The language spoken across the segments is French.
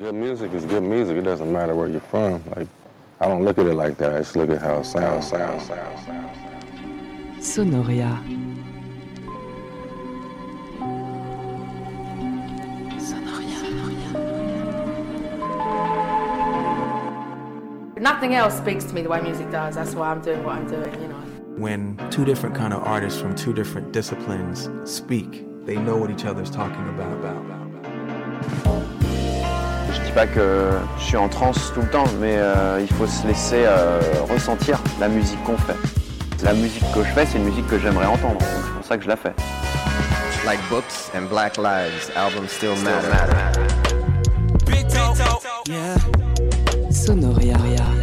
Good music is good music. It doesn't matter where you're from. Like, I don't look at it like that. I just look at how it sounds, sounds, sounds, sounds. Sonoria. Nothing else speaks to me the way music does. That's why I'm doing what I'm doing, you know. When two different kind of artists from two different disciplines speak, they know what each other's talking about. about, about, about. Je dis pas que je suis en transe tout le temps, mais euh, il faut se laisser euh, ressentir la musique qu'on fait. La musique que je fais, c'est une musique que j'aimerais entendre, donc c'est pour ça que je la fais. Like books and black lives, albums still matter. Yeah. Sonoria.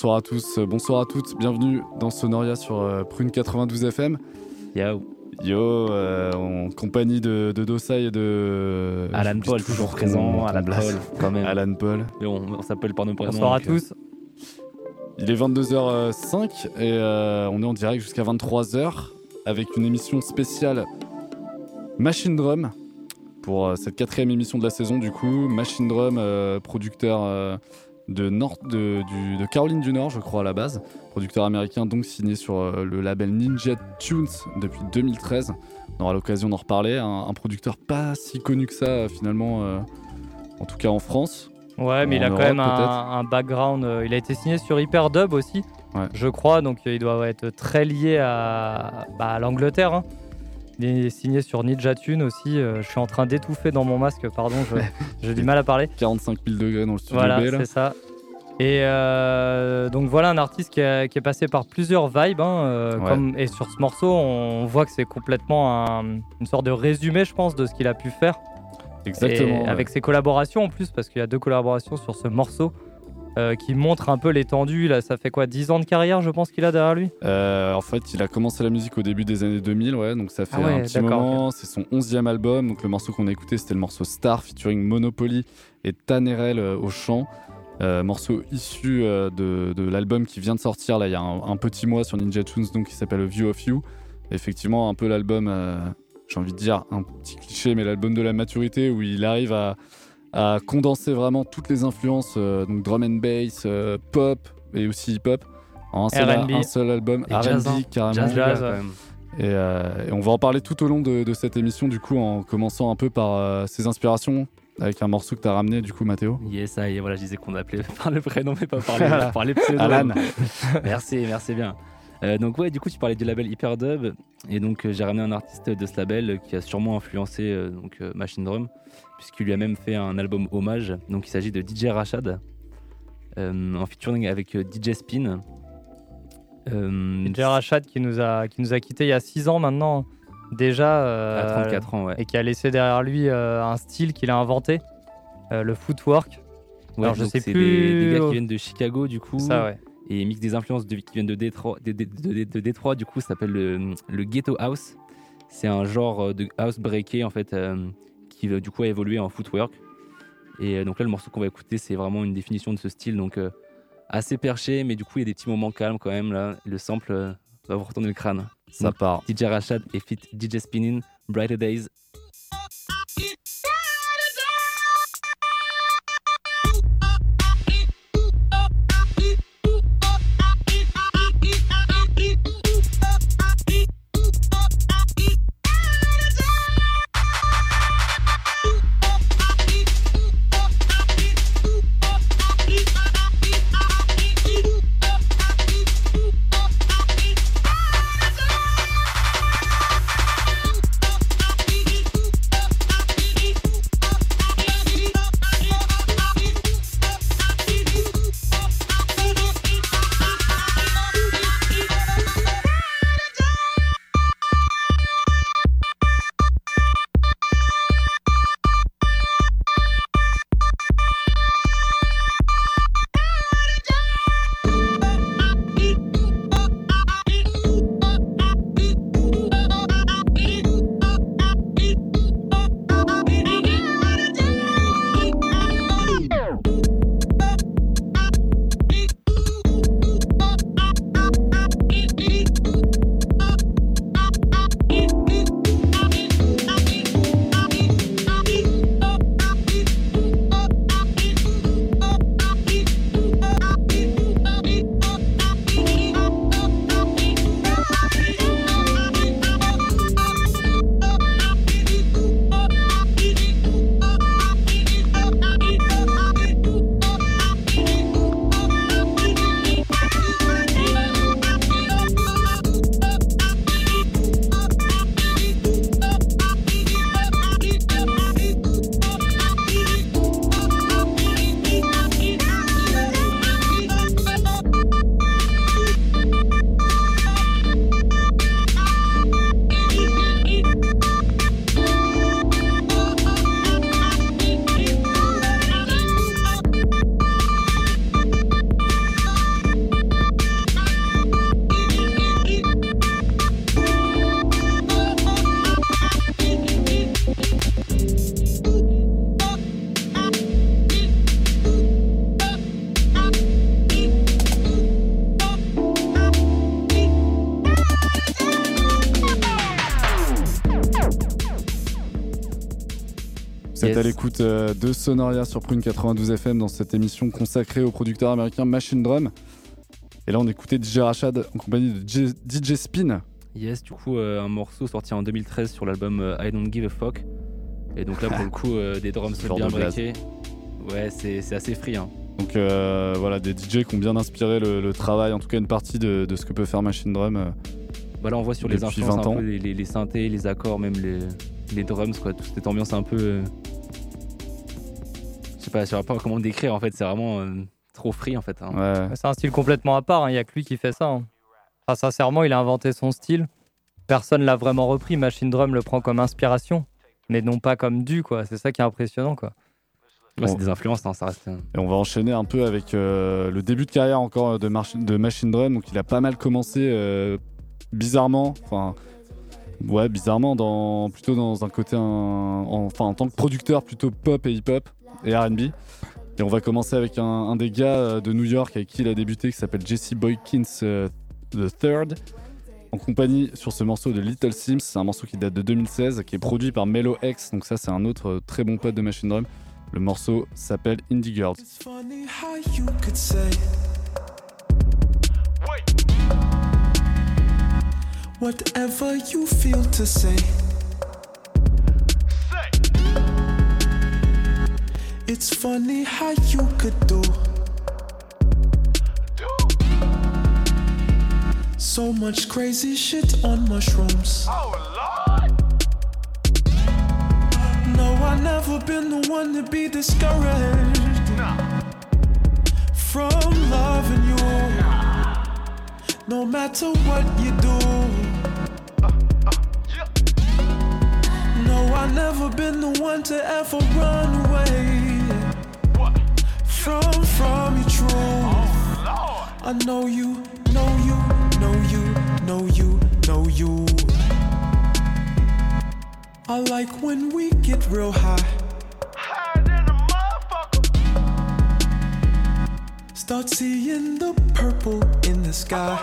Bonsoir à tous, euh, bonsoir à toutes, bienvenue dans Sonoria sur euh, Prune 92 FM. Yo. Yo, euh, en compagnie de, de Dossai et de. Alan Paul, toujours présent. Alan. Paul, quand même. Alan Paul. Et on, on s'appelle par nos prénoms. Bonsoir à donc, euh, tous. Il est 22h05 et euh, on est en direct jusqu'à 23h avec une émission spéciale Machine Drum pour euh, cette quatrième émission de la saison. Du coup, Machine Drum, euh, producteur euh, de, Nord, de, du- de Caroline du Nord, je crois à la base, producteur américain donc signé sur euh, le label Ninja Tunes depuis 2013. On aura l'occasion d'en reparler. Un, un producteur pas si connu que ça euh, finalement, euh, en tout cas en France. Ouais, mais il a quand même un, background. euh, il a été signé sur Hyperdub aussi, Ouais. je crois, donc il doit être très lié à, bah, à l'Angleterre. hein. Il est signé sur Ninja Tune aussi. euh, je suis en train d'étouffer dans mon masque, pardon, j'ai du mal à parler. 45 000 degrés dans le studio Voilà, B là. c'est ça. Et euh, donc voilà un artiste qui, a- qui est passé par plusieurs vibes. hein, euh, Ouais. comme, et sur ce morceau, on voit que c'est complètement un- une sorte de résumé, je pense, de ce qu'il a pu faire. Exactement. Et ouais. avec ses collaborations en plus, parce qu'il y a deux collaborations sur ce morceau euh, qui montrent un peu l'étendue. Là, ça fait quoi 10 ans de carrière, je pense qu'il a derrière lui? Euh, en fait, il a commencé la musique au début des années 2000, ouais, donc ça fait Ah ouais, un petit moment. C'est son 11e album. Donc le morceau qu'on a écouté, c'était le morceau Star featuring Monopoly et Tanerel euh, au chant. Morceau issu de, de l'album qui vient de sortir là il y a un, un petit mois sur Ninja Tunes, donc qui s'appelle View of You. Effectivement, un peu l'album, j'ai envie de dire un petit cliché, mais l'album de la maturité où il arrive à, à condenser vraiment toutes les influences, euh, donc drum and bass, euh, pop et aussi hip hop en un seul, R&B. un seul album, R&B hein. carrément. Jazz, Jazz, quand ouais. même. Et, euh, et on va en parler tout au long de, de cette émission, du coup, en commençant un peu par euh, ses inspirations, avec un morceau que tu as ramené, du coup, Mathéo. Yes, ça y est, voilà, je disais qu'on appelait par le prénom, mais pas par les, par les pseudos. Alan. merci, merci bien. Euh, donc ouais, du coup, tu parlais du label Hyperdub, et donc euh, j'ai ramené un artiste de ce label qui a sûrement influencé euh, donc euh, Machine Drum, puisqu'il lui a même fait un album hommage. Donc il s'agit de DJ Rachad, euh, en featuring avec euh, DJ Spin. Euh, DJ Rachad qui nous a, qui nous a quittés il y a 6 ans maintenant, déjà. à 34 ans, ouais. Et qui a laissé derrière lui un style qu'il a inventé, le footwork. Ouais, alors, je sais c'est plus- Des, des gars qui viennent de Chicago, du coup. Ça, ouais. et mixent des influences de, qui viennent de Détroit, de, de- de- de Détroit, du coup ça s'appelle le, le ghetto house. C'est un genre de house breaké en fait euh, qui du coup a évolué en footwork. Et euh, donc là le morceau qu'on va écouter c'est vraiment une définition de ce style donc euh, assez perché mais du coup il y a des petits moments calmes quand même là. Le sample euh, va vous retourner le crâne. Ça part. DJ Rachad et fit DJ Spinning, Brighter Days. À l'écoute euh, de Sonoria sur Prune 92 FM dans cette émission consacrée au producteur américain Machine Drum. Et là, on écoutait DJ Rachad en compagnie de DJ Spin. Yes, du coup, euh, un morceau sorti en 2013 sur l'album euh, I Don't Give a Fuck. Et donc là, pour le coup, euh, des drums genre bien de blaze. breakés. Ouais, c'est assez free. Hein. Donc voilà, des DJ qui ont bien inspiré le, le travail, en tout cas une partie de, de ce que peut faire Machine Drum. Bah là, on voit sur les influences 20 un peu les, les- les synthés, les accords, même les, les drums, quoi. Toute cette ambiance un peu. Je sais pas, je sais pas comment décrire en fait. C'est vraiment euh, trop free en fait. hein. Ouais. C'est un style complètement à part, il n'y a que lui qui fait ça. hein. Enfin, sincèrement, il a inventé son style. Personne l'a vraiment repris. Machine Drum le prend comme inspiration, mais non pas comme dû, quoi. C'est ça qui est impressionnant, quoi. Ouais, c'est des influences, hein, ça reste. euh, Et on va enchaîner un peu avec euh, le début de carrière encore de, de Machine Drum. Donc il a pas mal commencé euh, bizarrement, enfin ouais bizarrement dans plutôt dans un côté un- en, enfin en tant que producteur plutôt pop et hip hop et R&B. Et on va commencer avec un, un des gars euh, de New York avec qui il a débuté qui s'appelle Jesse Boykins euh, the Third en compagnie sur ce morceau de Little Sims. C'est un morceau qui date de 2016 qui est produit par Mellow X. Donc ça c'est un autre euh, très bon pote de Machine Drum. Le morceau s'appelle Indie Girls. It's funny how you could say whatever you feel to say. It's funny how you could do so much crazy shit on mushrooms. Oh Lord! No, I never been the one to be discouraged from loving you. No matter what you do. No, I never been the one to ever run away from from your truth. I know you, know you, know you, know you, know you. I like when we get real high. Start seeing the purple in the sky.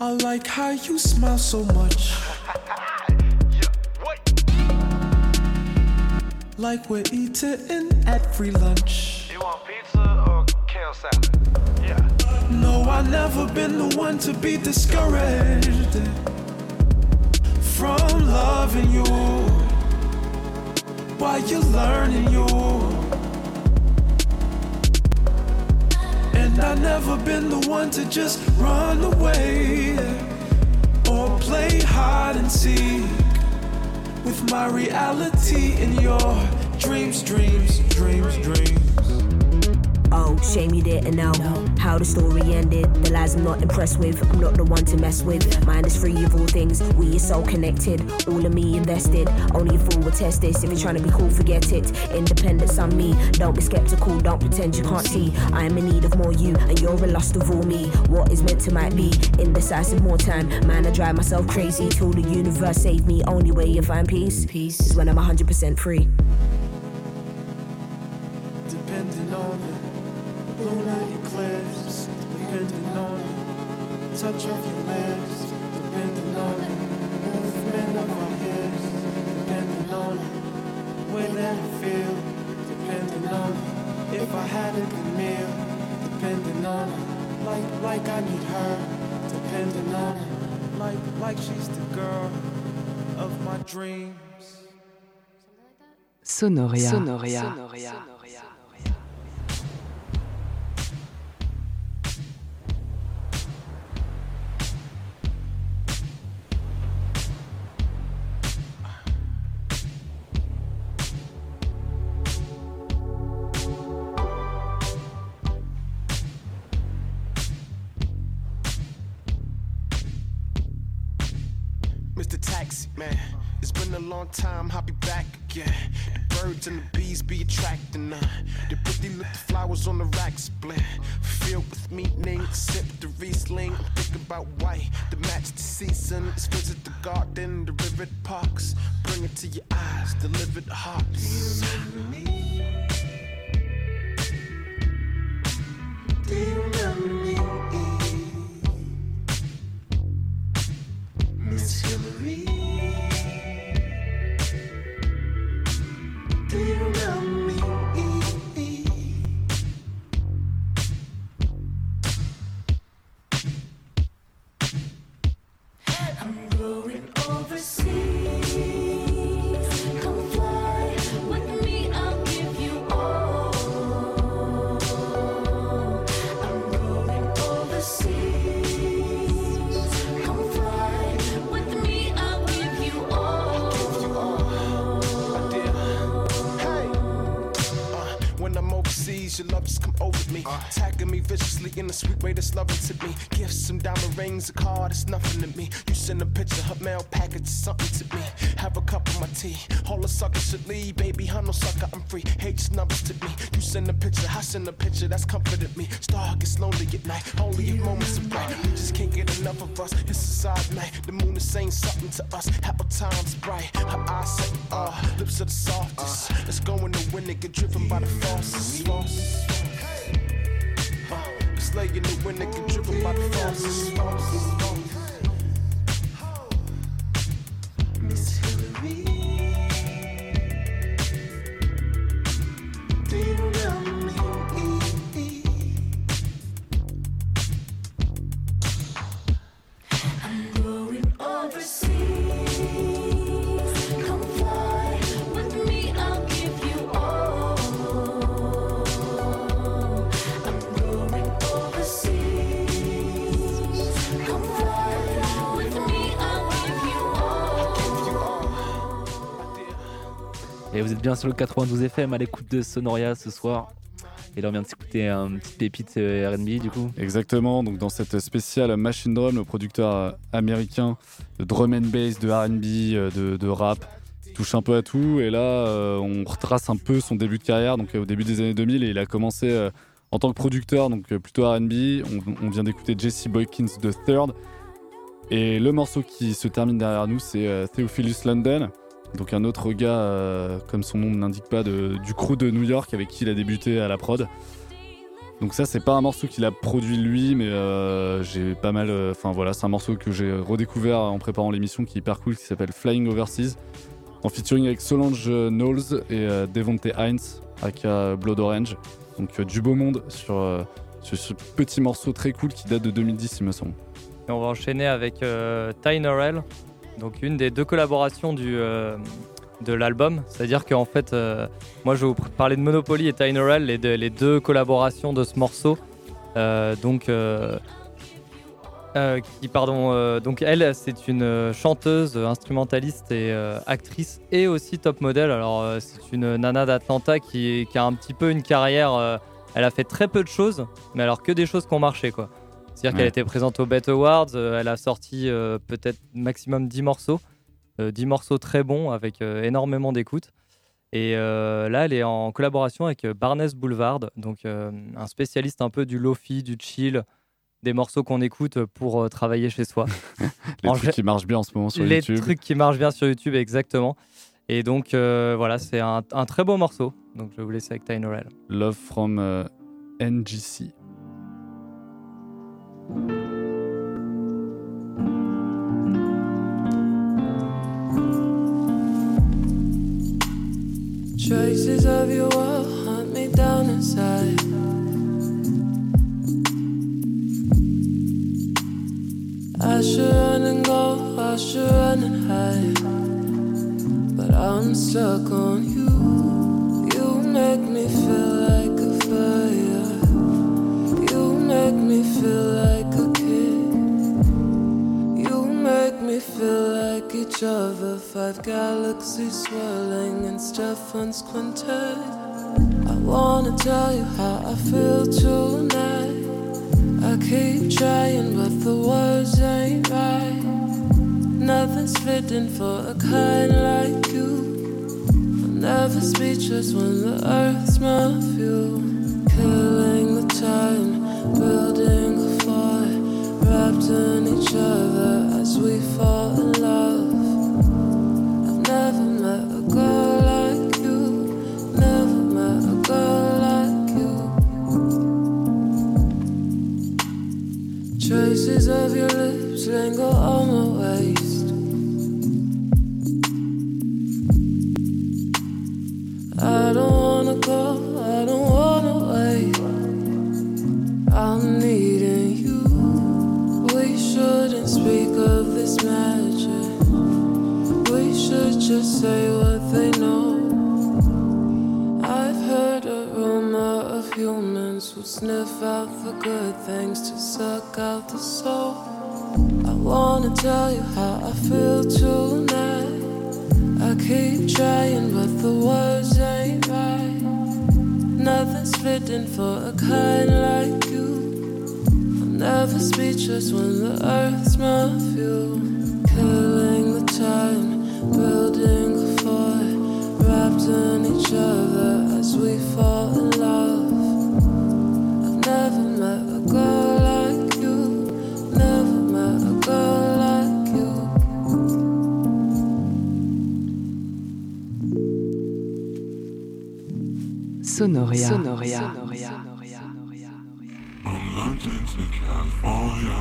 I like how you smile so much. Like we're eating at free lunch. You want pizza or kale salad? Yeah. No, I've never been the one to be discouraged from loving you while you're learning you. And I've never been the one to just run away or play hide and seek with my reality in your dreams, dreams, dreams, dreams. Oh, shame you didn't know how the story ended. The lies I'm not impressed with, I'm not the one to mess with. Mind is free of all things, we are so connected. All of me invested, only a fool would test this. If you're trying to be cool, forget it. Independence on me, don't be skeptical, don't pretend you can't see. I am in need of more you, and you're a lust of all me. What is meant to might be, indecisive more time. Man, I drive myself crazy till the universe save me. Only way you find peace, peace is when I'm 100% free. Touch of your lips, depending on the movement of our hips, depending on the way that I feel, depending on if I had a good meal, depending on like like I need her, depending on like like she's the girl of my dreams. Sonoria. Sonoria. Mr. birds and the bees be attracting none. The pretty little flowers on the rack split. Filled with meaning, sip the Riesling. Think about white, the match the seasons. Visit the garden, the river parks. Bring it to your eyes, deliver the hearts. Do you remember me? Miss Hillary. In a sweet way that's loving to me. Gifts, some diamond rings, a car that's nothing to me. You send a picture, her mail package something to me. Have a cup of my tea. All the suckers should leave, baby. I'm no sucker, I'm free. Hate just numbers to me. You send a picture, I send a picture that's comforted me. Star gets lonely at night, only if moments are bright. We just can't get enough of us. It's a side night. The moon is saying something to us. Apple time's bright. Her eyes say, uh, lips are the softest. Let's go in the wind and get driven by the forces. forces. Uh, let's lay in the wind and get driven by the forces. Bien sur le 92 FM à l'écoute de Sonoria ce soir. Et là, on vient de s'écouter un petit pépite euh, RB du coup. Exactement, donc dans cette spéciale Machine Drum, le producteur américain de drum and bass, de RB, euh, de, rap, touche un peu à tout. Et là, euh, on retrace un peu son début de carrière, donc au début des années 2000, et il a commencé en tant que producteur, donc plutôt RB. On, on vient d'écouter Jesse Boykins de Third. Et le morceau qui se termine derrière nous, c'est Theophilus London. Donc un autre gars, euh, comme son nom ne l'indique pas, du crew de New York avec qui il a débuté à la prod. Donc ça, c'est pas un morceau qu'il a produit lui, mais euh, j'ai pas mal... euh, Enfin voilà, c'est un morceau que j'ai redécouvert en préparant l'émission qui est hyper cool, qui s'appelle Flying Overseas, en featuring avec Solange Knowles et Devonte Hines, aka Blood Orange. Donc du beau monde sur, ce petit morceau très cool qui date de 2010, il me semble. Et on va enchaîner avec Ty Norrell, donc une des deux collaborations du, euh, de l'album. C'est-à-dire qu'en fait, euh, moi je vais vous parler de Monopoly et Norrell, les deux, collaborations de ce morceau. Euh, donc, elle, c'est une chanteuse, instrumentaliste et actrice et aussi top modèle. Alors, c'est une nana d'Atlanta qui, qui a un petit peu une carrière. elle a fait très peu de choses, mais alors que des choses qui ont marché, quoi. C'est-à-dire qu'elle était présente au Bet Awards, euh, elle a sorti euh, peut-être maximum 10 morceaux, euh, 10 morceaux très bons avec euh, énormément d'écoute. Et euh, là, elle est en collaboration avec euh, Barnes Boulevard, donc euh, un spécialiste un peu du lofi, du chill, des morceaux qu'on écoute pour euh, travailler chez soi. Les En trucs qui marchent bien en ce moment sur les YouTube. trucs qui marchent bien sur YouTube, exactement. Et donc euh, voilà, c'est un, un très beau morceau. Donc je vais vous laisser avec Ty Norrell. Love from euh, NGC. Traces of your world hunt me down inside. I should run and go, I should run and hide. But I'm stuck on you. You make me feel like a fire. You make me feel each other. Five galaxies swirling in Stefan's quintet. I wanna tell you how I feel tonight. I keep trying, but the words ain't right. Nothing's fitting for a kind like you. I'm never speechless when the earth's my fuel. Killing the time, building a fire, wrapped in each other as we fall in love. Linger on my waist. I don't wanna go, I don't wanna wait. I'm needing you. We shouldn't speak of this magic. We should just say what they know. I've heard a rumor of humans who sniff out the good things to suck out the soul. Wanna tell you how I feel tonight. I keep trying, but the words ain't right. Nothing's fitting for a kind like you. I'm never speechless when the earth's my fuel. Killing the time, building a fire, wrapped in each other as we fall in love. Sonoria. Sonoria. From London to California.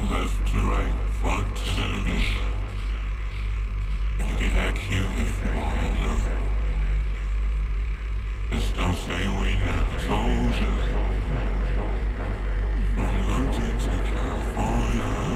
Left to right, front to center. You can act you if you want to. Just don't say we never told you. From London to California.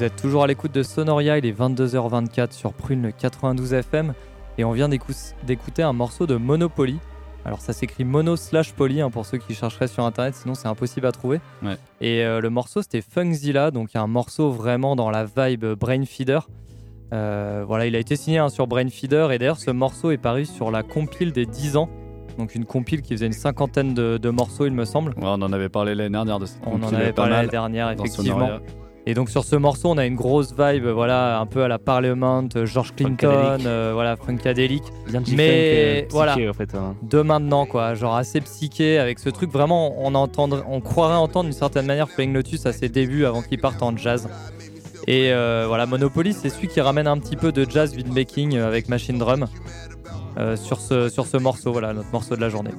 Vous êtes toujours à l'écoute de Sonoria, il est 22h24 sur Prune le 92 FM et on vient d'écou- d'écouter un morceau de Monopoly. Alors ça s'écrit mono slash poly hein, pour ceux qui chercheraient sur internet, sinon c'est impossible à trouver. Ouais. Et euh, le morceau c'était Funkzilla, donc un morceau vraiment dans la vibe Brain Feeder. Euh, voilà, il a été signé hein, sur Brain Feeder et d'ailleurs ce morceau est paru sur la compile des 10 ans. Donc une compile qui faisait une cinquantaine de, de morceaux il me semble. Ouais, on en avait parlé l'année dernière de cette On en compile, avait parlé l'année dernière, effectivement. Sonoria. Et donc sur ce morceau, on a une grosse vibe, voilà, un peu à la Parliament, euh, George Clinton, euh, voilà, funkadelic. Bien Mais euh, voilà, psyché, en fait, hein. de maintenant quoi, genre assez psyché avec ce truc vraiment, on entendre, on croirait entendre d'une certaine manière Flying Lotus à ses débuts avant qu'il parte en jazz. Et euh, voilà, Monopoly, c'est celui qui ramène un petit peu de jazz beatmaking avec machine drum euh, sur ce sur ce morceau, voilà, notre morceau de la journée.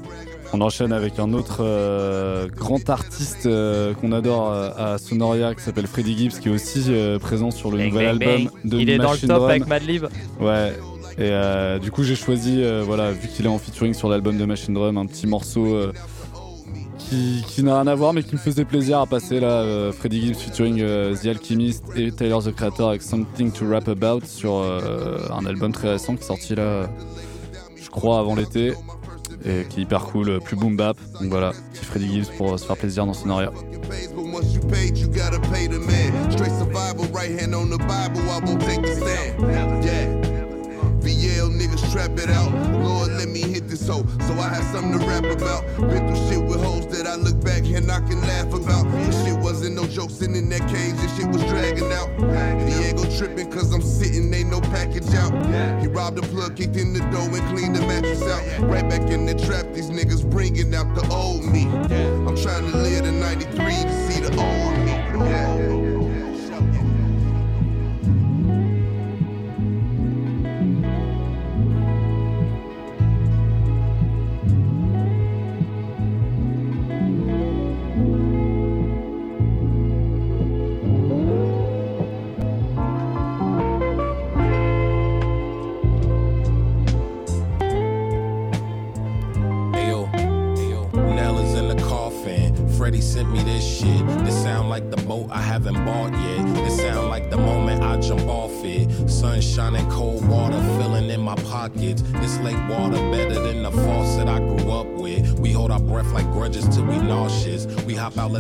On enchaîne avec un autre euh, grand artiste euh, qu'on adore à Sonoria qui s'appelle Freddie Gibbs qui est aussi présent sur le Bang, nouvel bang, album bang. de Il est dans le top Drum. avec Madlib. Ouais. Et du coup j'ai choisi, voilà, vu qu'il est en featuring sur l'album de Machine Drum, un petit morceau qui, qui n'a rien à voir mais qui me faisait plaisir à passer là. Freddie Gibbs featuring The Alchemist et Tyler the Creator avec Something to Rap About sur un album très récent qui est sorti là, crois, avant l'été et qui est hyper cool, plus boom bap. Donc voilà, petit Freddie Gibbs pour se faire plaisir dans Sonoria. Once. VL niggas trap it out. Lord, let me hit. So I had something to rap about. Been through shit with hoes that I look back and I can laugh about. This shit wasn't no joke sitting in that cage, this shit was dragging out. Diego tripping cause I'm sitting, ain't no package out. He robbed the plug, kicked in the door and cleaned the mattress out. Right back in the trap, these niggas bringing out the old me. I'm trying to live the 93 to see the old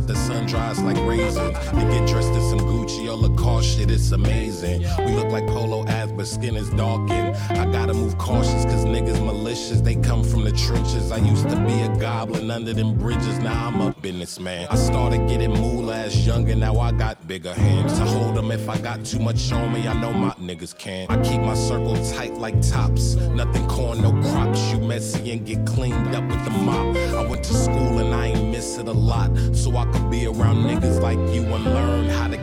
let the sun dry us like raisins. And get dressed in some Gucci or Lacoste shit, it's amazing. We look like polo ads, but skin is darkened. I gotta move cautious, cause niggas malicious. They come from the trenches. I used to be a goblin under them bridges, now I'm a businessman. I started getting moolah as young, and now I got bigger hands. to hold them if I got too much on me, I know my niggas can. I keep my circle tight like tops. Nothing corn, no crops. You messy and get cleaned up with the mop. I went to school and I ain't miss it a lot. So I could be around niggas like you and learn how to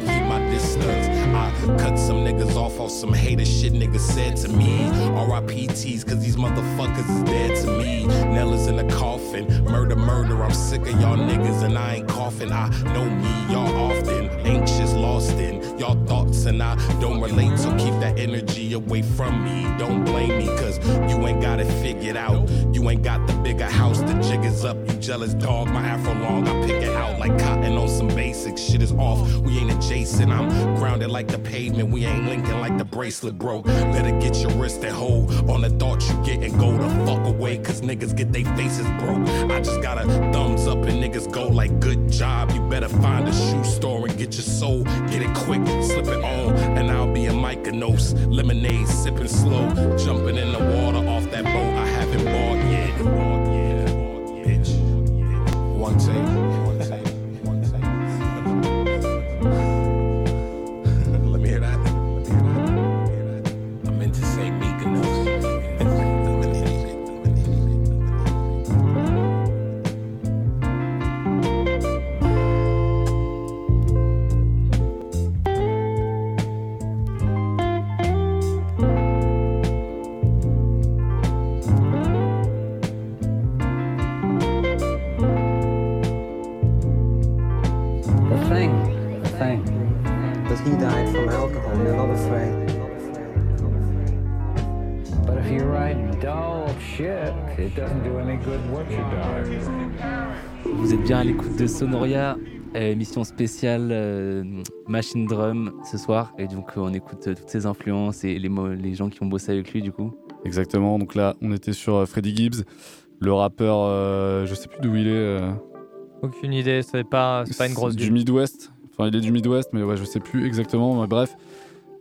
some hater shit niggas said to me. RIPTs, cause these motherfuckers is dead to me. Nella's in the coffin. Murder, murder. I'm sick of y'all niggas and I ain't coughing. I know me, y'all often. Anxious, lost in y'all thoughts and I don't relate. So keep that energy away from me. Don't blame me, cause you ain't got it figured out. You ain't got the bigger house, the jig is up. Jealous dog, my afro long. I pick it out like cotton on some basics. Shit is off. We ain't adjacent. I'm grounded like the pavement. We ain't linking like the bracelet broke. Better get your wrist and hold on the thought you get and go the fuck away. Cause niggas get they faces broke. I just got a thumbs up and niggas go like good job. You better find a shoe store and get your soul. Get it quick, slip it on, and I'll be a Mykonos. Lemonade sipping slow, jumping in the water de Sonoria, euh, émission spéciale euh, Machine Drum ce soir. Et donc, euh, on écoute toutes ses influences et les, gens qui ont bossé avec lui, du coup. Exactement. Donc là, on était sur Freddie Gibbs, le rappeur, euh, je sais plus d'où il est. euh, Aucune idée, c'est pas, pas une grosse du. Midwest. Enfin, il est du Midwest, mais ouais, je sais plus exactement. Mais bref,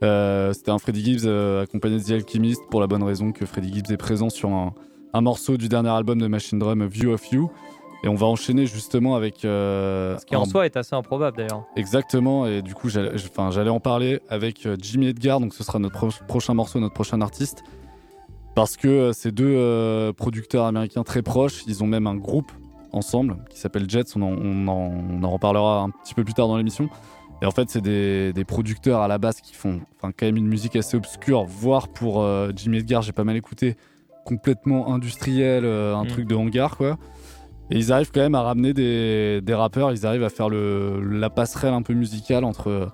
euh, c'était un Freddie Gibbs euh, accompagné de The Alchemist pour la bonne raison que Freddie Gibbs est présent sur un, un morceau du dernier album de Machine Drum, View of You. Et on va enchaîner justement avec. euh, Ce qui en un- soi est assez improbable d'ailleurs. Exactement, et du coup, j'allais enfin, en parler avec euh, Jimmy Edgar, donc ce sera notre pro- prochain morceau, notre prochain artiste. Parce que euh, ces deux euh, producteurs américains très proches, ils ont même un groupe ensemble qui s'appelle Jets, on en, on en- on en reparlera un petit peu plus tard dans l'émission. Et en fait, c'est des, des producteurs à la base qui font quand même une musique assez obscure, voire pour Jimmy Edgar, j'ai pas mal écouté, complètement industriel, un Mm. truc de hangar, quoi. Et ils arrivent quand même à ramener des, des rappeurs, ils arrivent à faire le, la passerelle un peu musicale entre,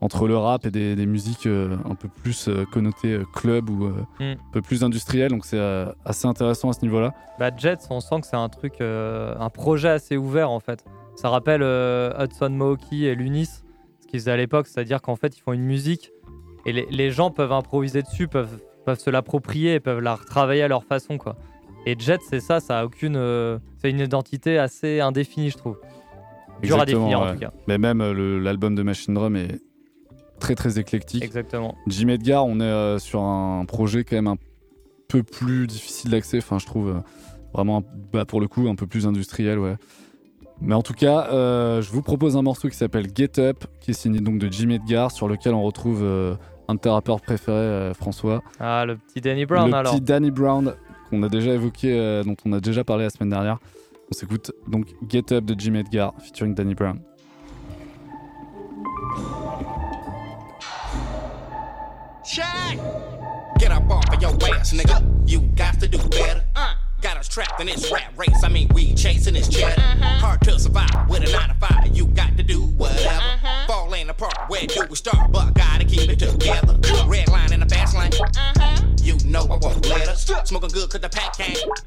entre le rap et des, des musiques euh, un peu plus euh, connotées euh, club ou euh, Mm. un peu plus industrielles. Donc c'est assez intéressant à ce niveau-là. Bah, Jets, on sent que c'est un truc, euh, un projet assez ouvert en fait. Ça rappelle euh, Hudson Mohawke et Lunis, ce qu'ils faisaient à l'époque, c'est-à-dire qu'en fait ils font une musique et les, les gens peuvent improviser dessus, peuvent, peuvent se l'approprier, peuvent la retravailler à leur façon quoi. Et Jets, c'est ça, ça a aucune, euh, c'est une identité assez indéfinie, je trouve. Dur à Exactement, définir en ouais. tout cas. Mais même euh, le- l'album de Machine Drum est très très éclectique. Exactement. Jim Edgar, on est euh, sur un projet quand même un peu plus difficile d'accès, enfin je trouve euh, vraiment bah, pour le coup un peu plus industriel, ouais. Mais en tout cas, euh, je vous propose un morceau qui s'appelle Get Up, qui est signé donc de Jim Edgar, sur lequel on retrouve euh, un de tes rappeurs préférés, euh, François. Ah, le petit Danny Brown le alors. petit Danny Brown qu'on a déjà évoqué, euh, dont on a déjà parlé la semaine dernière. On s'écoute donc Get Up de Jim Edgar featuring Danny Brown. Check! Get up off of your ass, nigga. You got to do better. Uh, got us trapped in this rap race. I mean, we chasing this cheddar. Smoking good cause the pack came.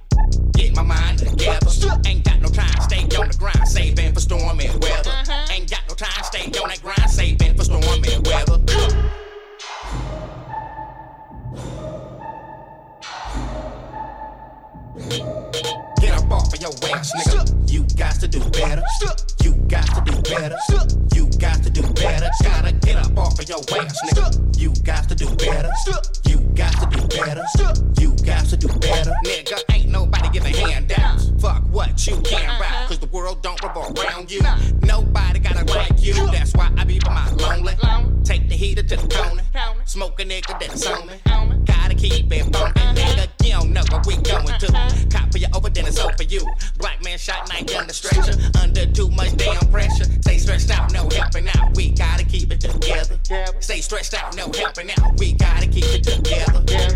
Stressed out, no helping out. We gotta keep it together. Get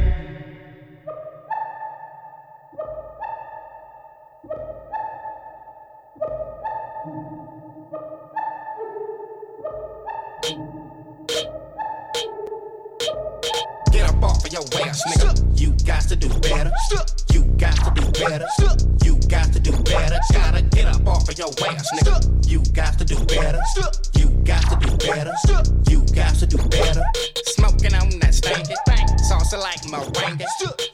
up off your ass, nigga. You got to do better. You got to do better. You got to do better. Gotta get up off of your ass, nigga. You got to do better. You got to do better. You got to do better. Smoking on that stanky thing. Salsa like meringue.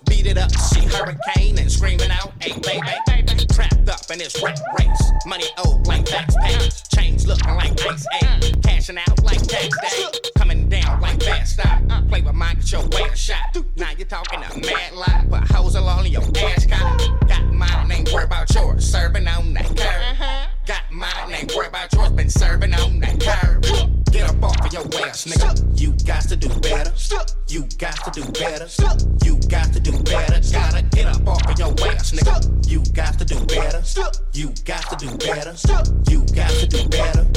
Beat it up, she hurricane and screaming out, hey baby. Trapped up in this rat race. Money owed like tax pay. Chains looking like ice age. Cashing out like tax day. Coming down like fast stop. Uh, play with mine, get your ass shot. Now you're talking a mad lie. Put hoes all in your ass. Got mine, ain't worry about yours. Serving on that curve. Uh-huh. Got mine, ain't worry about yours. Been serving on that curve. Get up off of your ass, nigga. You got to do better. Stop. You got to do better. Stop. You got to do better. Gotta get up off of your ass, nigga. You got to do better. Stop. You got to do better. Stop. You got to do better.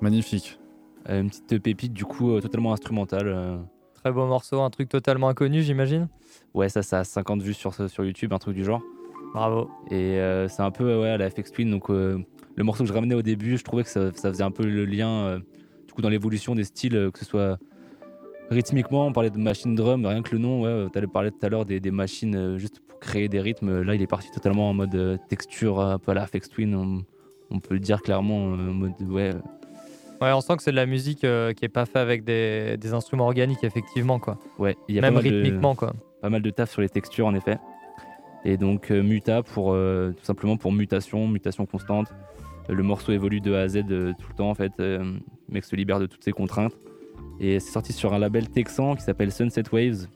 Magnifique. Euh, une petite pépite, du coup, euh, totalement instrumentale. euh. Très beau morceau, un truc totalement inconnu, j'imagine. Ouais, ça, ça a 50 vues sur, sur YouTube, un truc du genre. Bravo. Et euh, c'est un peu ouais, à la FX Twin. Donc, euh, le morceau que je ramenais au début, je trouvais que ça, ça faisait un peu le lien euh, du coup, dans l'évolution des styles, euh, que ce soit rythmiquement. On parlait de machine drum, rien que le nom. Ouais, tu allais parler tout à l'heure des, des machines euh, juste pour créer des rythmes. Là, il est parti totalement en mode euh, texture, un peu à la FX Twin. On, on peut le dire clairement en mode ouais. Ouais, on sent que c'est de la musique euh, qui est pas fait avec des, des instruments organiques, effectivement, quoi. Ouais, il y a Même pas mal de- rythmiquement, quoi. Pas mal de taf sur les textures, en effet. Et donc, euh, muta pour euh, tout simplement pour mutation, mutation constante. Le morceau évolue de A à Z euh, tout le temps, en fait. Euh, le mec se libère de toutes ses contraintes. Et c'est sorti sur un label texan qui s'appelle Sunset Waves,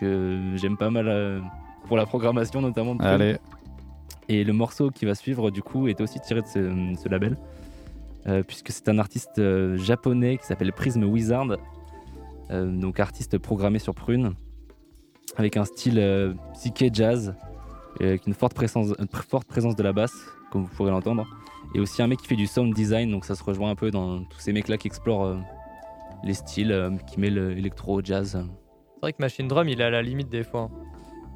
que j'aime pas mal euh, pour la programmation, notamment. de Allez. Et le morceau qui va suivre, du coup, est aussi tiré de ce, ce label. Euh, puisque c'est un artiste euh, japonais qui s'appelle Prism Wizard, euh, donc artiste programmé sur Prune, avec un style euh, psyché jazz, euh, avec une forte présence, une pr- forte présence de la basse, comme vous pourrez l'entendre, et aussi un mec qui fait du sound design, donc ça se rejoint un peu dans tous ces mecs-là qui explorent euh, les styles, euh, qui mêlent électro, jazz. C'est vrai que Machine Drum, il est à la limite des fois.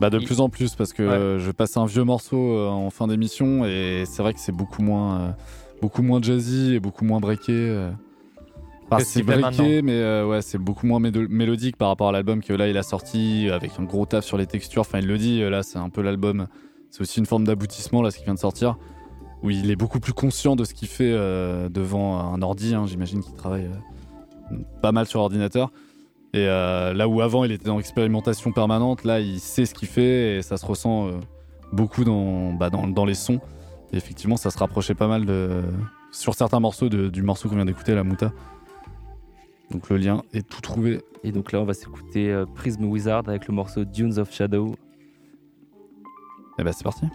Bah de Il- plus en plus parce que Ouais. euh, je passe un vieux morceau euh, en fin d'émission et c'est vrai que c'est beaucoup moins euh, beaucoup moins jazzy et beaucoup moins breaké. euh. Enfin, c'est breaké mais euh, ouais c'est beaucoup moins mélodique par rapport à l'album que là il a sorti avec un gros taf sur les textures. Enfin il le dit là c'est un peu l'album. C'est aussi une forme d'aboutissement là ce qui vient de sortir où il est beaucoup plus conscient de ce qu'il fait euh, devant un ordi. hein. J'imagine qu'il travaille euh, pas mal sur ordinateur. Et là où avant il était dans expérimentation permanente, là il sait ce qu'il fait et ça se ressent beaucoup dans, bah, dans, dans les sons. Et effectivement, ça se rapprochait pas mal de, sur certains morceaux de- du morceau qu'on vient d'écouter, la Muta. Donc le lien est tout trouvé. Et donc là, on va s'écouter euh, Prism Wizard avec le morceau Dunes of Shadow. Et bah c'est parti.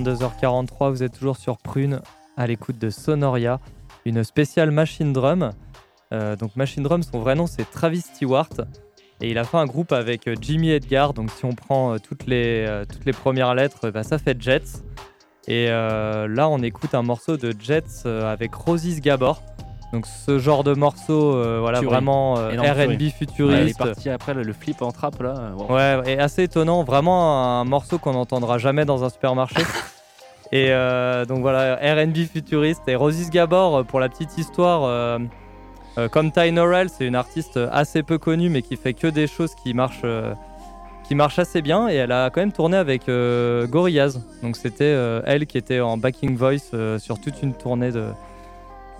22h43, vous êtes toujours sur Prune à l'écoute de Sonoria, une spéciale Machine Drum. Euh, donc Machine Drum, son vrai nom c'est Travis Stewart et il a fait un groupe avec euh, Jimmy Edgar. Donc si on prend euh, toutes, les, toutes les premières lettres, bah, ça fait Jets. Et là on écoute un morceau de Jets avec Rosis Gabor. Donc ce genre de morceau, euh, voilà vraiment euh, R&B tuerie. Ouais, il est futuriste. parti après le, le flip en trappe là. euh, wow. Ouais, et assez étonnant, vraiment un morceau qu'on n'entendra jamais dans un supermarché. et euh, donc voilà, RB futuriste. Et Rosis Gabor, euh, pour la petite histoire, euh, euh, comme Ty Norrell, c'est une artiste assez peu connue, mais qui fait que des choses qui marchent, euh, qui marchent assez bien. Et elle a quand même tourné avec euh, Gorillaz. Donc c'était euh, elle qui était en backing voice euh, sur toute une tournée de,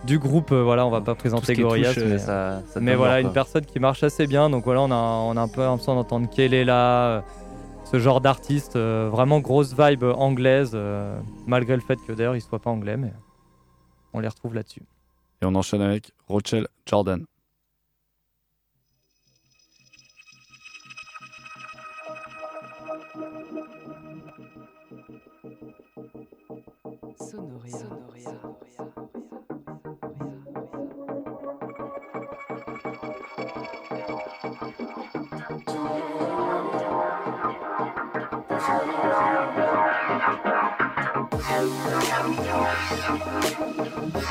du groupe. Euh, voilà, on va pas présenter Gorillaz, touche, euh, mais, ça- ça mais voilà, une personne qui marche assez bien. Donc voilà, on a, on a un peu l'impression d'entendre qu'elle est là, euh, ce genre d'artiste, euh, vraiment grosse vibe anglaise, euh, malgré le fait que d'ailleurs il soit pas anglais, mais on les retrouve là-dessus. Et on enchaîne avec Rochelle Jordan.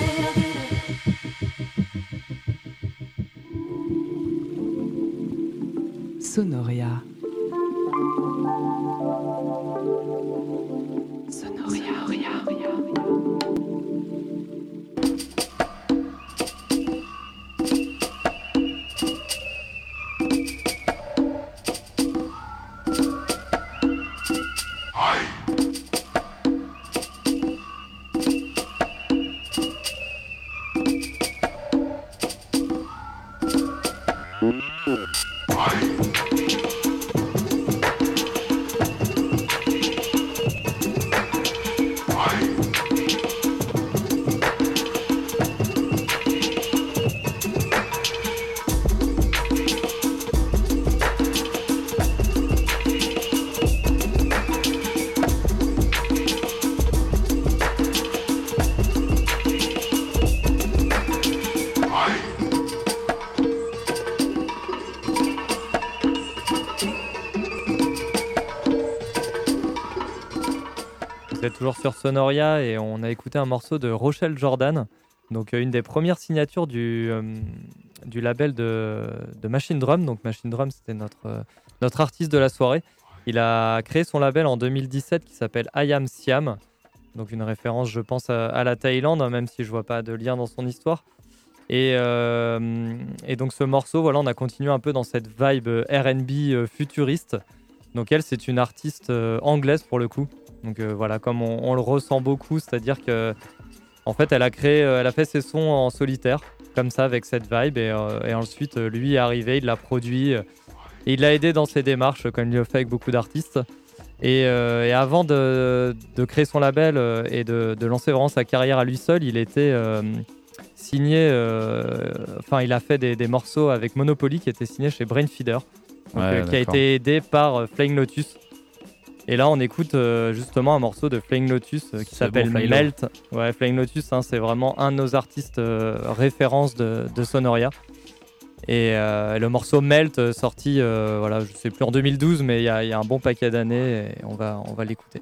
way I. toujours sur Sonoria et on a écouté un morceau de Rochelle Jordan, donc euh, une des premières signatures du, euh, label de, Machine Drum. Donc Machine Drum, c'était notre, euh, notre artiste de la soirée. Il a créé son label en 2017 qui s'appelle I Am Siam, donc une référence, je pense, à, la Thaïlande, hein, même si je vois pas de lien dans son histoire. Et, et donc ce morceau, voilà, on a continué un peu dans cette vibe R&B futuriste. Donc elle, c'est une artiste anglaise pour le coup. Donc euh, voilà, comme on, on le ressent beaucoup, c'est-à-dire que en fait, elle a créé, euh, elle a fait ses sons en solitaire, comme ça, avec cette vibe, et, euh, et ensuite lui est arrivé, il l'a produit, et il l'a aidé dans ses démarches, comme il le fait avec beaucoup d'artistes. Et, euh, et avant de, de créer son label et de, de lancer vraiment sa carrière à lui seul, il était euh, signé, euh, enfin, il a fait des, des morceaux avec Monopoly qui étaient signés chez Brainfeeder, donc, Ouais, qui a été aidé par Flying Lotus. Et là, on écoute euh, justement un morceau de Flying Lotus euh, qui s'appelle bon. Melt. Ouais, Flying Lotus, hein, c'est vraiment un de nos artistes euh, références de, de Sonoria. Et le morceau Melt, sorti, voilà, je sais plus en 2012, mais il y, a- il y a un bon paquet d'années et on va, on va l'écouter.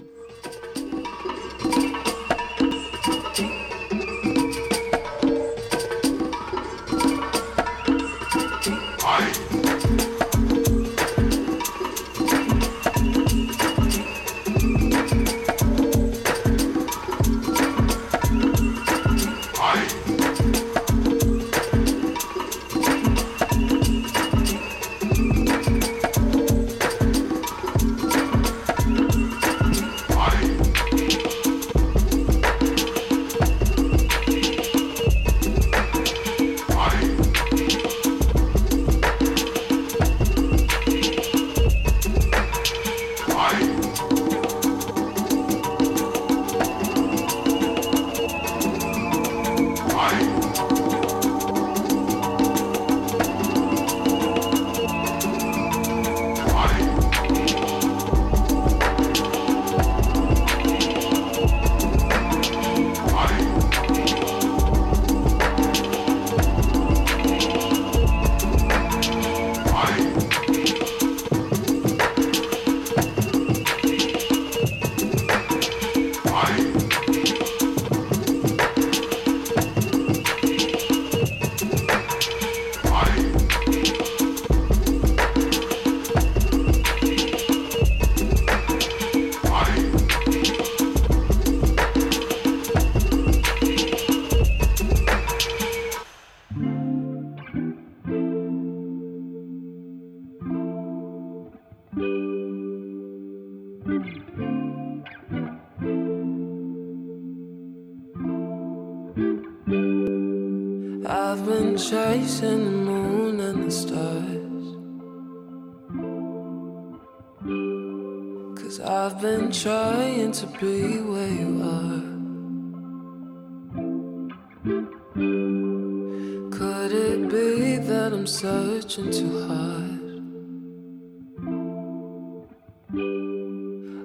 Too hard?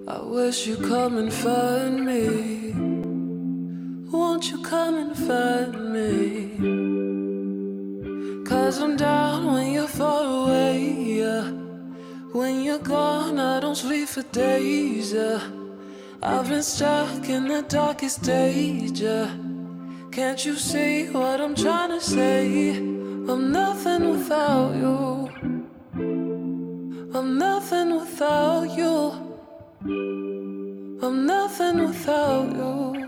I wish you'd come and find me. Won't you come and find me? Cause I'm down when you're far away. Yeah. When you're gone, I don't sleep for days. Yeah. I've been stuck in the darkest stage. Yeah. Can't you see what I'm trying to say? I'm nothing without you. I'm nothing without you. I'm nothing without you.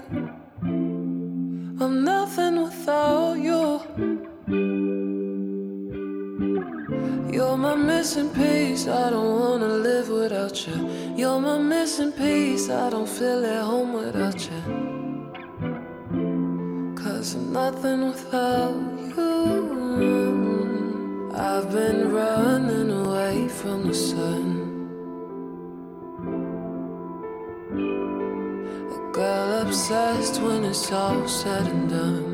I'm nothing without you. You're my missing piece. I don't wanna live without you. You're my missing piece. I don't feel at home without you. Cause I'm nothing without you. I've been running away from the sun. A girl obsessed when it's all said and done.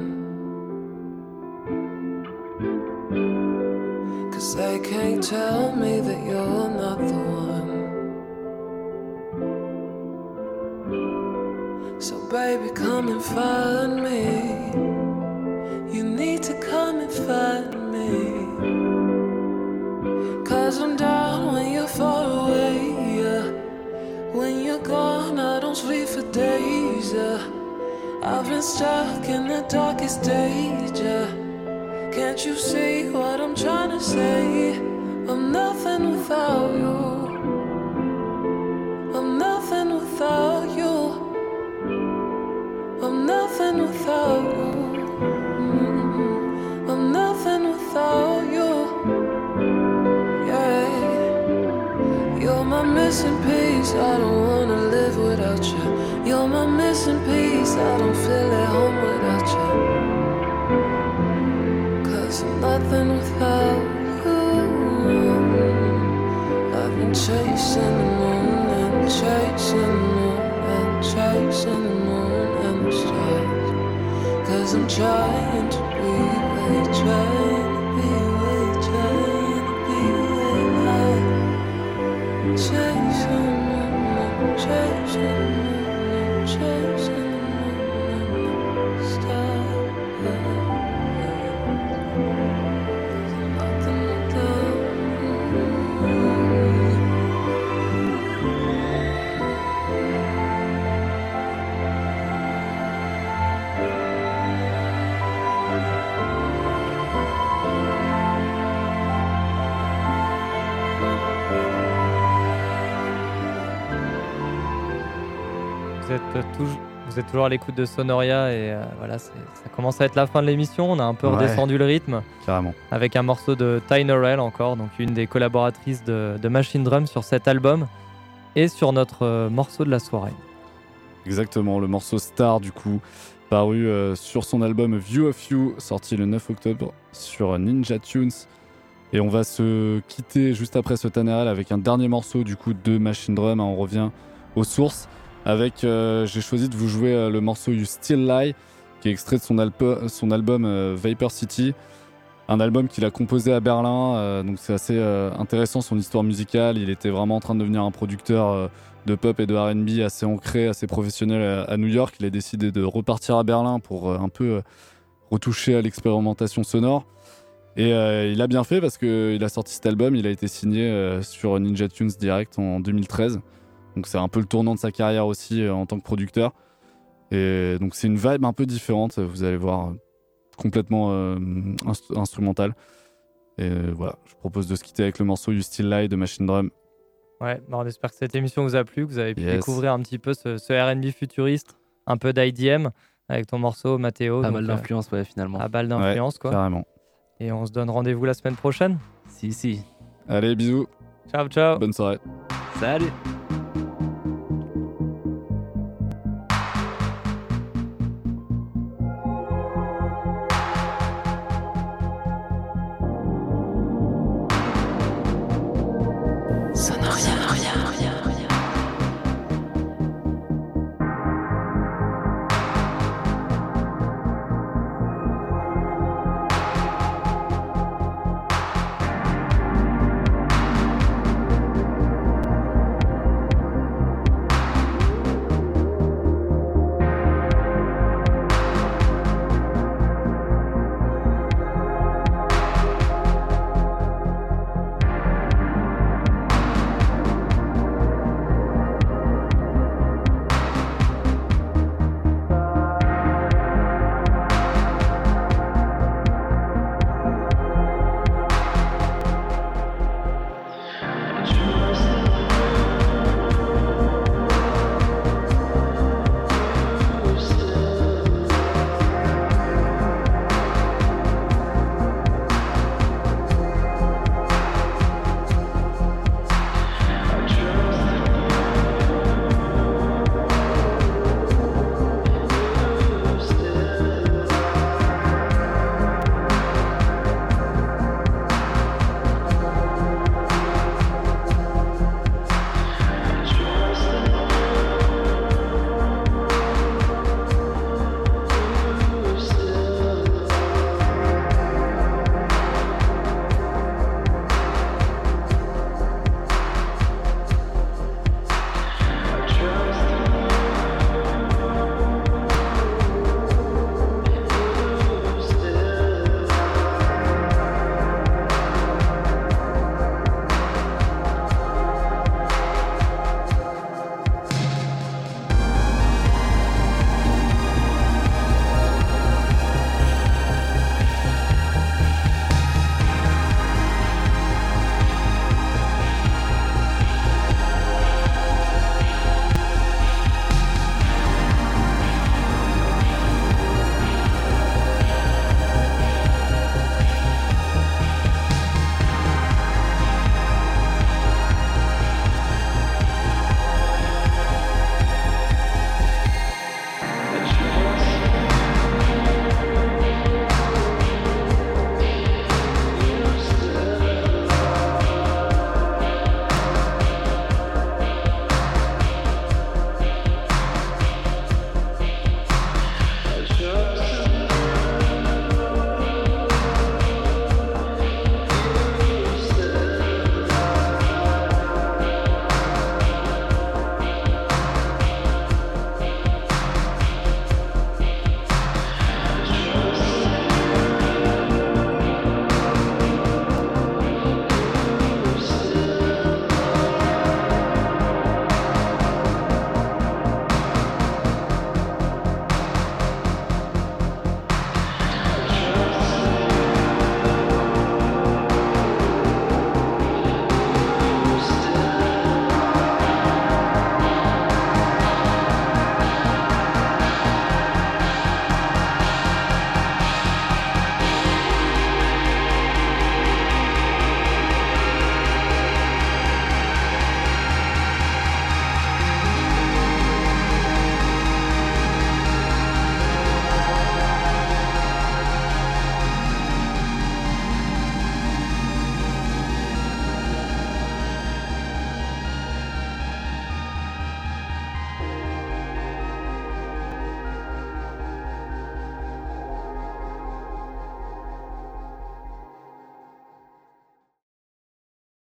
Vous êtes, toujours, vous êtes toujours à l'écoute de Sonoria et euh, voilà, ça commence à être la fin de l'émission. On a un peu Ouais. redescendu le rythme Carrément. avec un morceau de Ty Norell encore, donc une des collaboratrices de, de Machine Drum sur cet album et sur notre euh, morceau de la soirée. Exactement, le morceau Star du coup, paru euh, sur son album View of You, sorti le 9 octobre sur Ninja Tunes. Et on va se quitter juste après ce Tanerel avec un dernier morceau du coup de Machine Drum. hein, on revient aux sources. Avec, euh, j'ai choisi de vous jouer euh, le morceau You Still Lie, qui est extrait de son, album euh, Vapor City. Un album qu'il a composé à Berlin, donc c'est assez intéressant son histoire musicale. Il était vraiment en train de devenir un producteur de pop et de RB assez ancré, assez professionnel à, New York. Il a décidé de repartir à Berlin pour un peu retoucher à l'expérimentation sonore. Et il a bien fait parce qu'il a sorti cet album, il a été signé sur Ninja Tunes Direct en 2013. Donc c'est un peu le tournant de sa carrière aussi euh, en tant que producteur. Et donc c'est une vibe un peu différente, vous allez voir, euh, complètement euh, inst- instrumentale. Et euh, voilà, je propose de se quitter avec le morceau You Still Lie de Machine Drum. Ouais, on espère que cette émission vous a plu, que vous avez pu Yes. découvrir un petit peu ce, ce RB futuriste, un peu d'IDM avec ton morceau Mathéo. Pas donc, mal euh, d'influence, ouais, finalement. Pas mal d'influence, quoi. Carrément. Et on se donne rendez-vous la semaine prochaine. Si, si. Allez, bisous. Ciao, ciao. Bonne soirée. Salut